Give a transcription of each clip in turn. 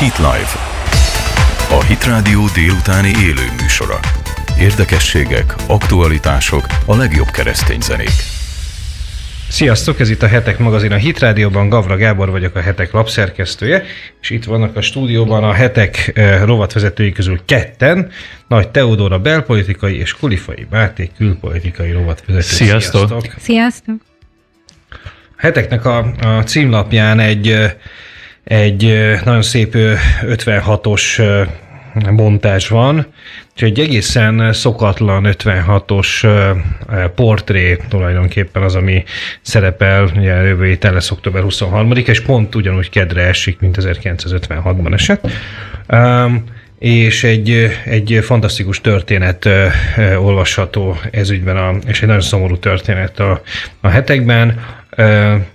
Hit Live. A Hit Radio délutáni élő műsora. Érdekességek, aktualitások, a legjobb keresztény zenék. Sziasztok, ez itt a Hetek magazin a Hit Rádióban, Gavra Gábor vagyok a Hetek lapszerkesztője, és itt vannak a stúdióban a Hetek eh, rovatvezetői közül ketten, Nagy Teodóra belpolitikai és Kulifai Máté külpolitikai rovatvezető. Sziasztok! Sziasztok! Sziasztok. A Heteknek a, a címlapján egy, eh, egy nagyon szép 56-os montázs van, és egy egészen szokatlan 56-os portré tulajdonképpen az, ami szerepel, ugye jövő héten lesz október 23 és pont ugyanúgy kedre esik, mint 1956-ban esett. Um, és egy, egy fantasztikus történet olvasható ezügyben, a, és egy nagyon szomorú történet a, a hetekben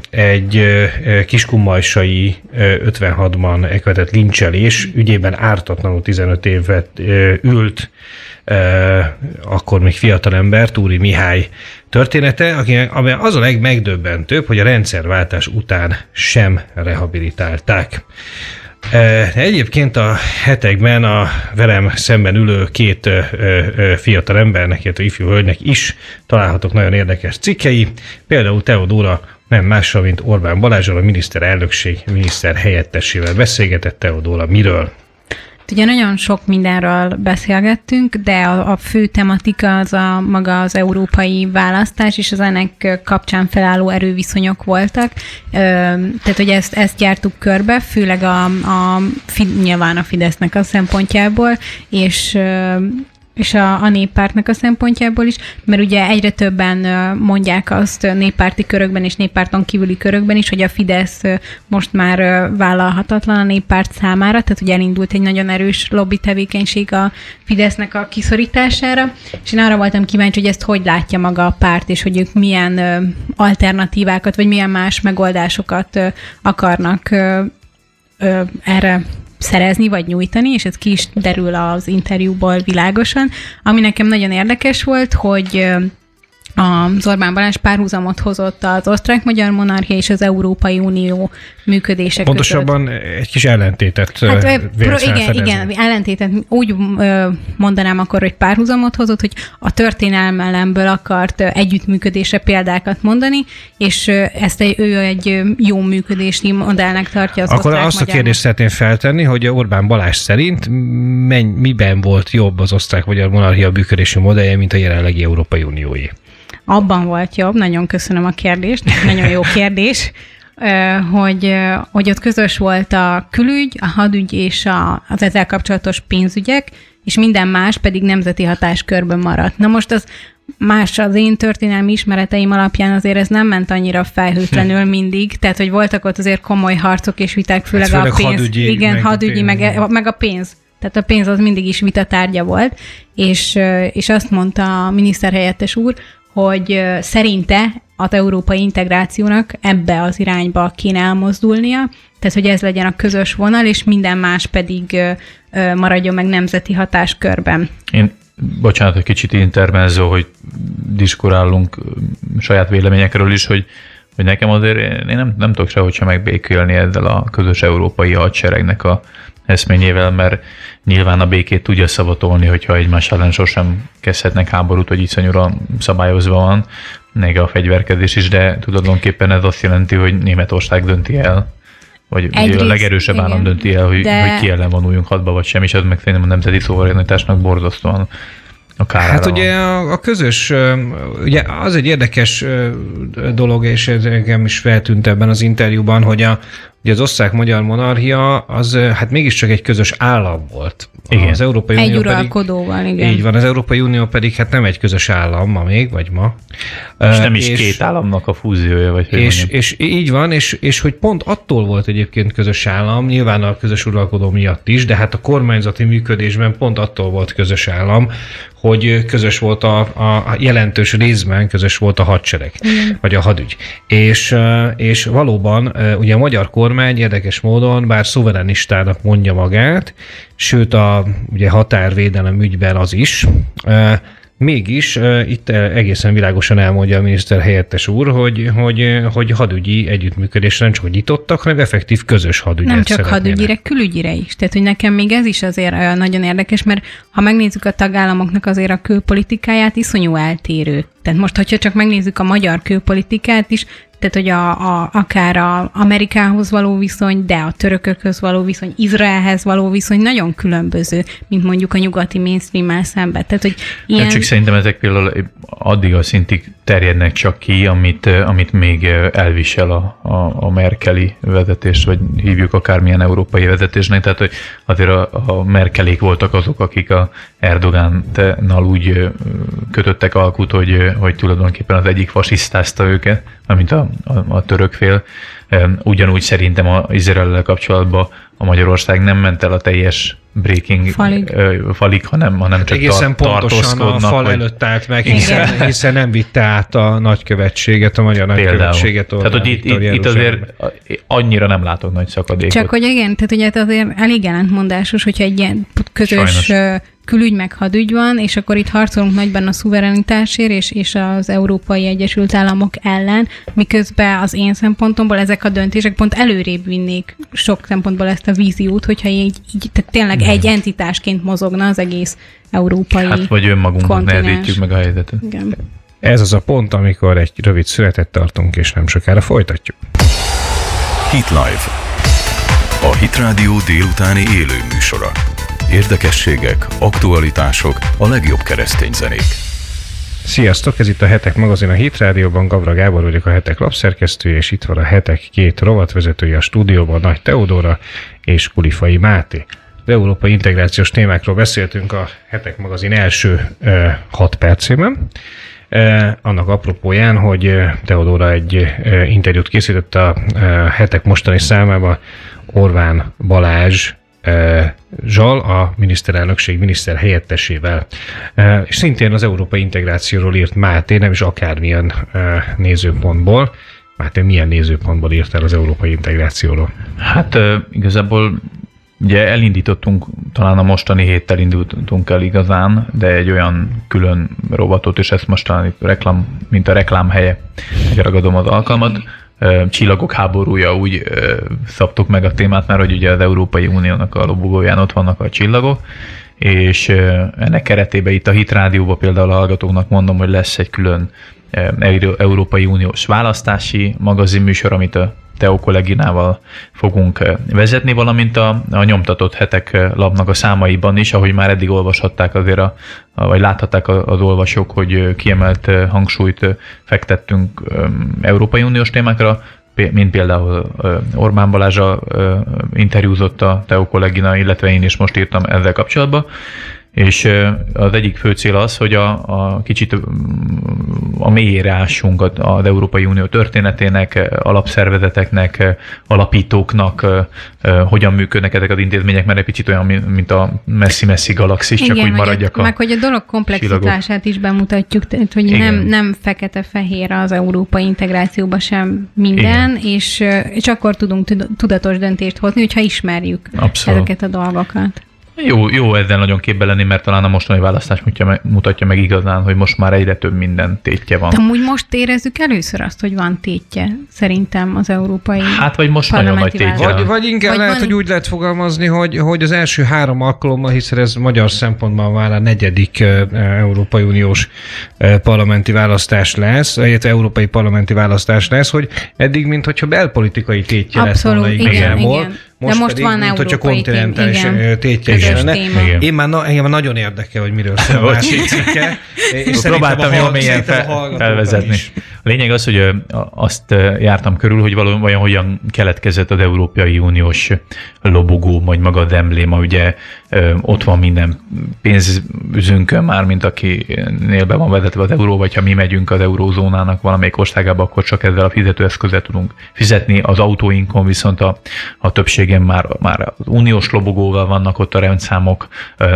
egy kiskummajsai 56-ban elkövetett lincselés ügyében ártatlanul 15 évet ült akkor még fiatalember, Túri Mihály története, akinek, amely az a legmegdöbbentőbb, hogy a rendszerváltás után sem rehabilitálták. Egyébként a hetekben a velem szemben ülő két fiatal embernek, illetve ifjú hölgynek is találhatok nagyon érdekes cikkei. Például Teodóra nem mással, mint Orbán Balázsral, a miniszterelnökség miniszter helyettesével beszélgetett Teodóra miről? Ugye nagyon sok mindenről beszélgettünk, de a, a fő tematika az a maga az európai választás, és az ennek kapcsán felálló erőviszonyok voltak. Tehát, hogy ezt, ezt jártuk körbe, főleg a, a nyilván a Fidesznek a szempontjából, és és a, a néppártnak a szempontjából is, mert ugye egyre többen mondják azt néppárti körökben és néppárton kívüli körökben is, hogy a Fidesz most már vállalhatatlan a néppárt számára, tehát ugye elindult egy nagyon erős lobby tevékenység a Fidesznek a kiszorítására, és én arra voltam kíváncsi, hogy ezt hogy látja maga a párt, és hogy ők milyen alternatívákat, vagy milyen más megoldásokat akarnak erre szerezni vagy nyújtani, és ez ki is derül az interjúból világosan. Ami nekem nagyon érdekes volt, hogy az Orbán Balázs párhuzamot hozott az osztrák-magyar monarchia és az Európai Unió működése Pontosabban között. egy kis ellentétet hát, pro, Igen, igen, ellentétet. Úgy mondanám akkor, hogy párhuzamot hozott, hogy a történelmelemből akart együttműködésre példákat mondani, és ezt egy, ő egy jó működési modellnek tartja az Akkor azt a kérdést szeretném feltenni, hogy Orbán Balázs szerint menny, miben volt jobb az osztrák-magyar monarchia működési modellje, mint a jelenlegi Európai Uniói? Abban volt jobb, nagyon köszönöm a kérdést, nagyon jó kérdés, hogy, hogy ott közös volt a külügy, a hadügy és a, az ezzel kapcsolatos pénzügyek, és minden más pedig nemzeti hatáskörben maradt. Na most az más az én történelmi ismereteim alapján azért ez nem ment annyira felhőtlenül hm. mindig, tehát hogy voltak ott azért komoly harcok és viták, főleg, főleg a pénz. Hadügyi, igen, meg hadügyi, meg, e- meg a pénz. Tehát a pénz az mindig is vitatárgya volt, és, és azt mondta a miniszterhelyettes úr, hogy szerinte az európai integrációnak ebbe az irányba kéne elmozdulnia, tehát hogy ez legyen a közös vonal, és minden más pedig maradjon meg nemzeti hatáskörben. Én, bocsánat, egy kicsit intermezzo, hogy diskurálunk saját véleményekről is, hogy hogy nekem azért én nem, nem tudok sehogy sem megbékélni ezzel a közös európai hadseregnek a eszményével, mert nyilván a békét tudja szavatolni, hogyha egymás ellen sosem kezdhetnek háborút, hogy iszonyúra szabályozva van, még a fegyverkezés is, de tulajdonképpen ez azt jelenti, hogy Németország dönti el, vagy Egyrészt, a legerősebb igen, állam dönti el, hogy, de... hogy ki ellen vonuljunk hadba, vagy sem, és az meg szerintem a nemzeti szuverenitásnak borzasztóan a kárára Hát ugye a, a közös, ugye az egy érdekes dolog, és ez engem is feltűnt ebben az interjúban, hogy a, Ugye az osztrák-magyar monarchia az hát mégiscsak egy közös állam volt. Igen. Az Európai egy Unió uralkodóval, pedig, igen. Így van, az Európai Unió pedig hát nem egy közös állam ma még, vagy ma. És nem is és, két államnak a fúziója, vagy és, és így van, és, és hogy pont attól volt egyébként közös állam, nyilván a közös uralkodó miatt is, de hát a kormányzati működésben pont attól volt közös állam, hogy közös volt a, a jelentős részben, közös volt a hadsereg, Igen. vagy a hadügy. És, és valóban ugye a magyar kormány érdekes módon, bár szuverenistának mondja magát, sőt a ugye határvédelem ügyben az is, Mégis itt egészen világosan elmondja a miniszter helyettes úr, hogy, hogy, hogy hadügyi együttműködésre nem csak nyitottak, hanem effektív közös hadügyet Nem csak szeretnének. hadügyire, külügyire is. Tehát, hogy nekem még ez is azért nagyon érdekes, mert ha megnézzük a tagállamoknak azért a külpolitikáját, iszonyú eltérő. Tehát most, hogyha csak megnézzük a magyar külpolitikát is, tehát hogy a, a, akár a Amerikához való viszony, de a törökökhöz való viszony, Izraelhez való viszony nagyon különböző, mint mondjuk a nyugati mainstream szemben. Tehát, hogy ilyen... Csak szerintem ezek például addig a szintig terjednek csak ki, amit, amit még elvisel a, a, a merkeli vezetés, vagy hívjuk akármilyen európai vezetésnek. Tehát, hogy azért a, a merkelék voltak azok, akik a Erdogánnal úgy kötöttek alkut, hogy, hogy tulajdonképpen az egyik fasisztázta őket, amint a, a, a török fél. Ugyanúgy szerintem az Izrael kapcsolatban a Magyarország nem ment el a teljes breaking falig, ö, falig hanem, hanem csak Egészen tar- pontosan a fal vagy... előtt állt meg, hiszen, hiszen nem vitte át a nagykövetséget, a magyar Például. nagykövetséget. Tehát, hogy itt, itt, itt azért annyira nem látok nagy szakadékot. Csak hogy igen, tehát ugye azért elég ellentmondásos, hogyha egy ilyen közös Sajnos külügy meg hadügy van, és akkor itt harcolunk nagyban a szuverenitásért és, és az Európai Egyesült Államok ellen, miközben az én szempontomból ezek a döntések pont előrébb vinnék sok szempontból ezt a víziót, hogyha így, így tehát tényleg egy mhm. entitásként mozogna az egész európai Hát vagy önmagunknak nehezítjük meg a helyzetet. Igen. Ez az a pont, amikor egy rövid szünetet tartunk, és nem sokára folytatjuk. Hit Live. A Hit Radio délutáni élő műsora. Érdekességek, aktualitások, a legjobb keresztény zenék. Sziasztok, ez itt a Hetek magazin a Hit Rádióban, Gavra Gábor vagyok a Hetek lapszerkesztő, és itt van a Hetek két rovatvezetője a stúdióban, Nagy Teodóra és Kulifai Máté. Az európai integrációs témákról beszéltünk a Hetek magazin első e, hat percében. Annak apropóján, hogy Teodóra egy interjút készített a Hetek mostani számában Orván Balázs Zsal, a miniszterelnökség miniszter helyettesével. És szintén az európai integrációról írt Máté, nem is akármilyen nézőpontból. Máté, milyen nézőpontból írt el az európai integrációról? Hát igazából Ugye elindítottunk, talán a mostani héttel indultunk el igazán, de egy olyan külön rovatot, és ezt most reklám, mint a reklám helye, ragadom az alkalmat, csillagok háborúja úgy szabtuk meg a témát, mert hogy ugye az Európai Uniónak a lobogóján ott vannak a csillagok, és ennek keretében itt a Hit Rádióban például a hallgatóknak mondom, hogy lesz egy külön Európai Uniós választási magazinműsor, amit a Teo kolléginával fogunk vezetni, valamint a, a nyomtatott hetek labnak a számaiban is, ahogy már eddig olvashatták azért, a, vagy láthatták az olvasók, hogy kiemelt hangsúlyt fektettünk Európai Uniós témákra, mint például Orbán Balázsa interjúzott a Teo kollégina, illetve én is most írtam ezzel kapcsolatban, és az egyik fő cél az, hogy a, a kicsit a mélyére ássunk az Európai Unió történetének, alapszervezeteknek, alapítóknak, hogyan működnek ezek az intézmények, mert egy picit olyan, mint a messzi-messzi galaxis, Igen, csak hogy maradjak a Meg hogy a dolog komplexitását csillagok. is bemutatjuk, tehát hogy nem, nem fekete-fehér az európai integrációban sem minden, és, és akkor tudunk tudatos döntést hozni, hogyha ismerjük Abszolút. ezeket a dolgokat. Jó, jó ezzel nagyon képbe lenni, mert talán a mostani választás mutatja meg, mutatja meg igazán, hogy most már egyre több minden tétje van. De amúgy most érezzük először azt, hogy van tétje, szerintem az európai Hát vagy most nagyon nagy tétje. Vagy, vagy inkább vagy lehet, van... hogy úgy lehet fogalmazni, hogy, hogy az első három alkalommal, hiszen ez magyar szempontban már a negyedik Európai Uniós parlamenti választás lesz, illetve európai parlamenti választás lesz, hogy eddig, mint hogyha belpolitikai tétje Abszolút, lett volna igen, igen. Most, De most pedig, van mint hogyha kontinentális tétje is lenne. Én már, na, engem nagyon érdekel, hogy miről szól a másik cikke. És próbáltam jól mélyen fel, felvezetni. Is. A lényeg az, hogy azt jártam körül, hogy valójában hogyan keletkezett az Európai Uniós lobogó, vagy maga az embléma, ugye ott van minden pénzüzünkön már, mint akinél be van vezetve az euró, vagy ha mi megyünk az eurózónának valamelyik országába, akkor csak ezzel a fizetőeszközzel tudunk fizetni. Az autóinkon viszont a, a többségen már, már az uniós lobogóval vannak ott a rendszámok,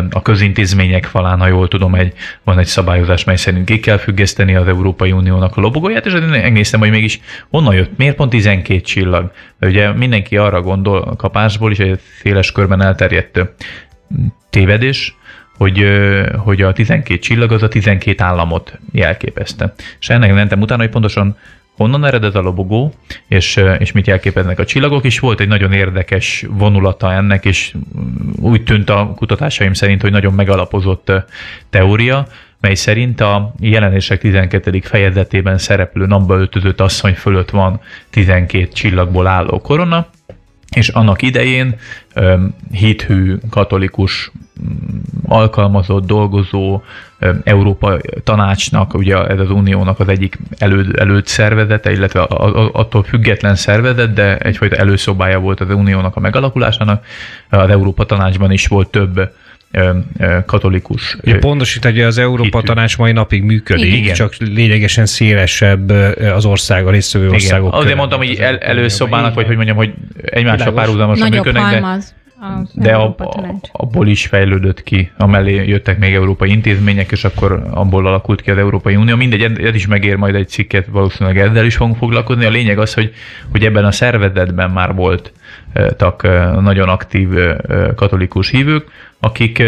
a közintézmények falán, ha jól tudom, egy, van egy szabályozás, mely szerint ki kell függeszteni az Európai Uniónak a lobogóját, és megnéztem, hogy mégis honnan jött, miért pont 12 csillag. Ugye mindenki arra gondol kapásból is, egy széles körben elterjedt tévedés, hogy, hogy a 12 csillag az a 12 államot jelképezte. És ennek mentem utána, hogy pontosan honnan eredett a lobogó, és, és mit jelképeznek a csillagok, és volt egy nagyon érdekes vonulata ennek, és úgy tűnt a kutatásaim szerint, hogy nagyon megalapozott teória, mely szerint a jelenések 12. fejezetében szereplő napba öltözött asszony fölött van 12 csillagból álló korona, és annak idején hithű katolikus alkalmazott, dolgozó Európa tanácsnak, ugye ez az uniónak az egyik elő, előtt szervezete, illetve attól független szervezet, de egyfajta előszobája volt az uniónak a megalakulásának. Az Európa tanácsban is volt több katolikus. Ugye pontosít, hogy az Európa hitű. Tanács mai napig működik, Igen. csak lényegesen szélesebb az ország, a résztvevő országok. Azért mondtam, hogy el, előszobának, vagy hogy mondjam, hogy egymással párhuzamosan működnek, de, de a, abból is fejlődött ki, amellé jöttek még európai intézmények, és akkor abból alakult ki az Európai Unió. Mindegy, ez is megér majd egy cikket, valószínűleg ezzel is fogunk foglalkozni. A lényeg az, hogy, hogy ebben a szervezetben már volt tak nagyon aktív katolikus hívők, akik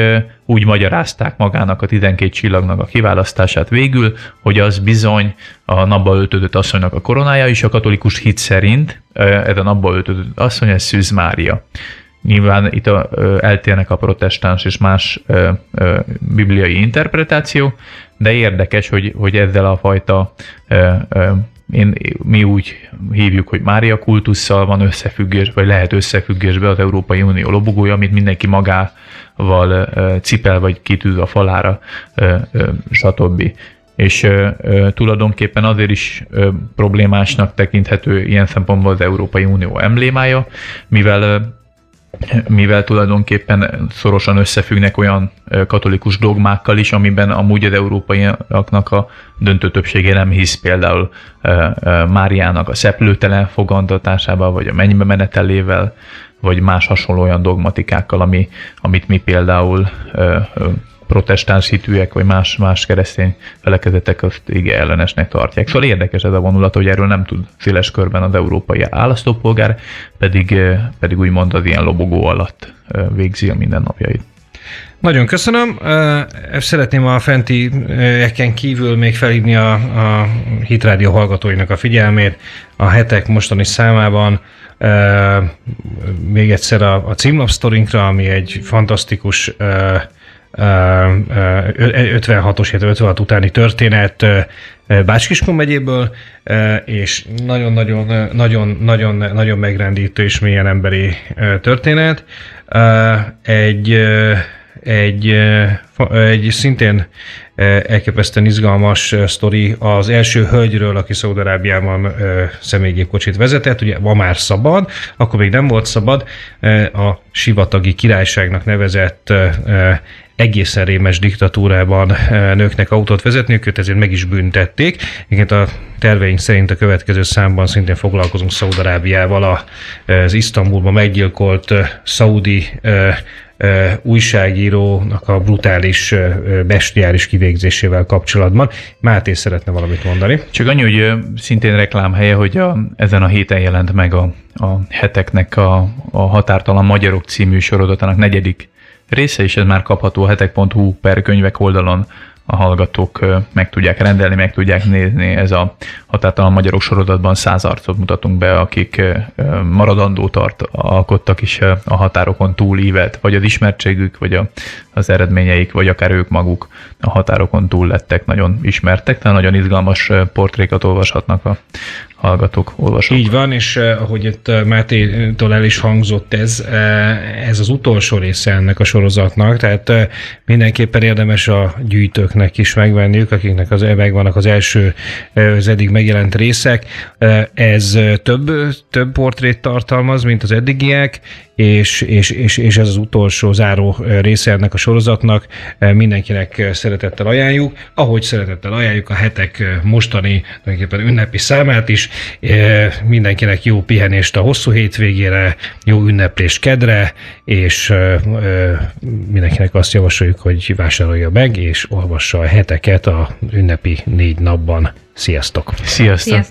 úgy magyarázták magának a 12 csillagnak a kiválasztását végül, hogy az bizony a napba öltözött asszonynak a koronája, és a katolikus hit szerint ez a napba öltözött asszony, ez Szűz Mária. Nyilván itt a, eltérnek a protestáns és más ö, ö, bibliai interpretáció, de érdekes, hogy, hogy ezzel a fajta ö, ö, én, mi úgy hívjuk, hogy Mária kultusszal van összefüggés, vagy lehet összefüggésbe az Európai Unió lobogója, amit mindenki magával cipel, vagy kitűz a falára, stb. És tulajdonképpen azért is problémásnak tekinthető ilyen szempontból az Európai Unió emblémája, mivel mivel tulajdonképpen szorosan összefüggnek olyan katolikus dogmákkal is, amiben amúgy az európaiaknak a döntő többsége nem hisz például Máriának a szeplőtelen fogantatásával, vagy a mennybe menetelével, vagy más hasonló olyan dogmatikákkal, ami, amit mi például protestáns hitűek, vagy más, más keresztény felekezetek azt igen ellenesnek tartják. Szóval érdekes ez a vonulat, hogy erről nem tud széles körben az európai választópolgár, pedig, pedig úgymond az ilyen lobogó alatt végzi a mindennapjait. Nagyon köszönöm. Szeretném a fenti eken kívül még felhívni a, a Hitrádió hallgatóinak a figyelmét. A hetek mostani számában még egyszer a, a címlapsztorinkra, ami egy fantasztikus 56-os, 56 utáni történet Bácskiskun megyéből, és nagyon-nagyon nagyon, nagyon, nagyon megrendítő és mélyen emberi történet. Egy, egy, egy szintén elképesztően izgalmas sztori az első hölgyről, aki Szaudarábiában személygépkocsit vezetett, ugye ma már szabad, akkor még nem volt szabad, a sivatagi királyságnak nevezett egészen rémes diktatúrában eh, nőknek autót vezetni, őket ezért meg is büntették. Igen, a terveink szerint a következő számban szintén foglalkozunk Szaudarábiával, az Isztambulban meggyilkolt eh, szaudi eh, újságírónak a brutális, bestiális kivégzésével kapcsolatban. Máté szeretne valamit mondani. Csak annyi, hogy szintén reklámhelye, hogy a, ezen a héten jelent meg a, a heteknek a, a Határtalan Magyarok című sorozatának negyedik része, és ez már kapható a hetek.hu per könyvek oldalon a hallgatók meg tudják rendelni, meg tudják nézni. Ez a határtalan magyarok sorozatban száz arcot mutatunk be, akik maradandó tart alkottak is a határokon túl ívet, vagy az ismertségük, vagy a, az eredményeik, vagy akár ők maguk a határokon túl lettek nagyon ismertek, tehát nagyon izgalmas portrékat olvashatnak a hallgatók, olvasók. Így van, és ahogy itt Mátétól el is hangzott ez, ez az utolsó része ennek a sorozatnak, tehát mindenképpen érdemes a gyűjtőknek is megvenniük, akiknek az, megvannak az első, az eddig megjelent részek. Ez több, több portrét tartalmaz, mint az eddigiek, és, és, és, és ez az utolsó záró része ennek a sorozatnak. Mindenkinek szeretettel ajánljuk, ahogy szeretettel ajánljuk a hetek mostani tulajdonképpen ünnepi számát is. Mindenkinek jó pihenést a hosszú hétvégére, jó ünneplést kedre, és mindenkinek azt javasoljuk, hogy vásárolja meg, és olvassa a heteket a ünnepi négy napban. Sziasztok! Sziasztok! Sziasztok.